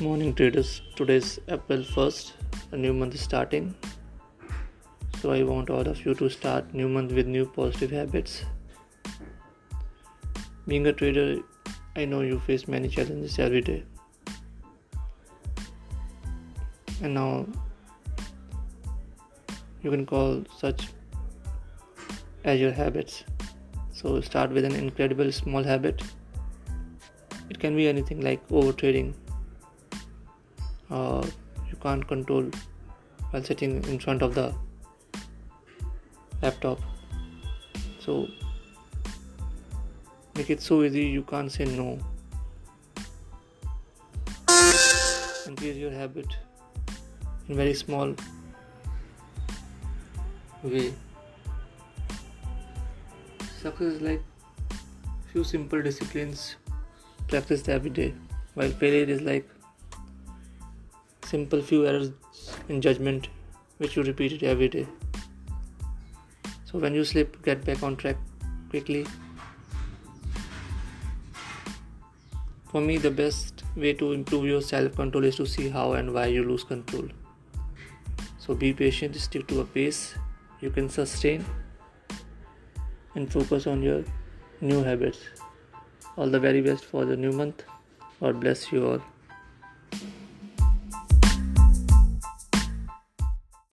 Morning traders, today's April 1st, a new month is starting. So I want all of you to start new month with new positive habits. Being a trader, I know you face many challenges every day. And now you can call such as your habits. So start with an incredible small habit. It can be anything like over trading you can't control while sitting in front of the laptop. So make it so easy you can't say no. Increase your habit in very small way. Success is like few simple disciplines. Practiced every day. While failure is like simple few errors in judgment which you repeat it every day. So when you slip, get back on track quickly. For me, the best way to improve your self control is to see how and why you lose control. So be patient, stick to a pace you can sustain, and focus on your new habits. All the very best for the new month. God bless you all.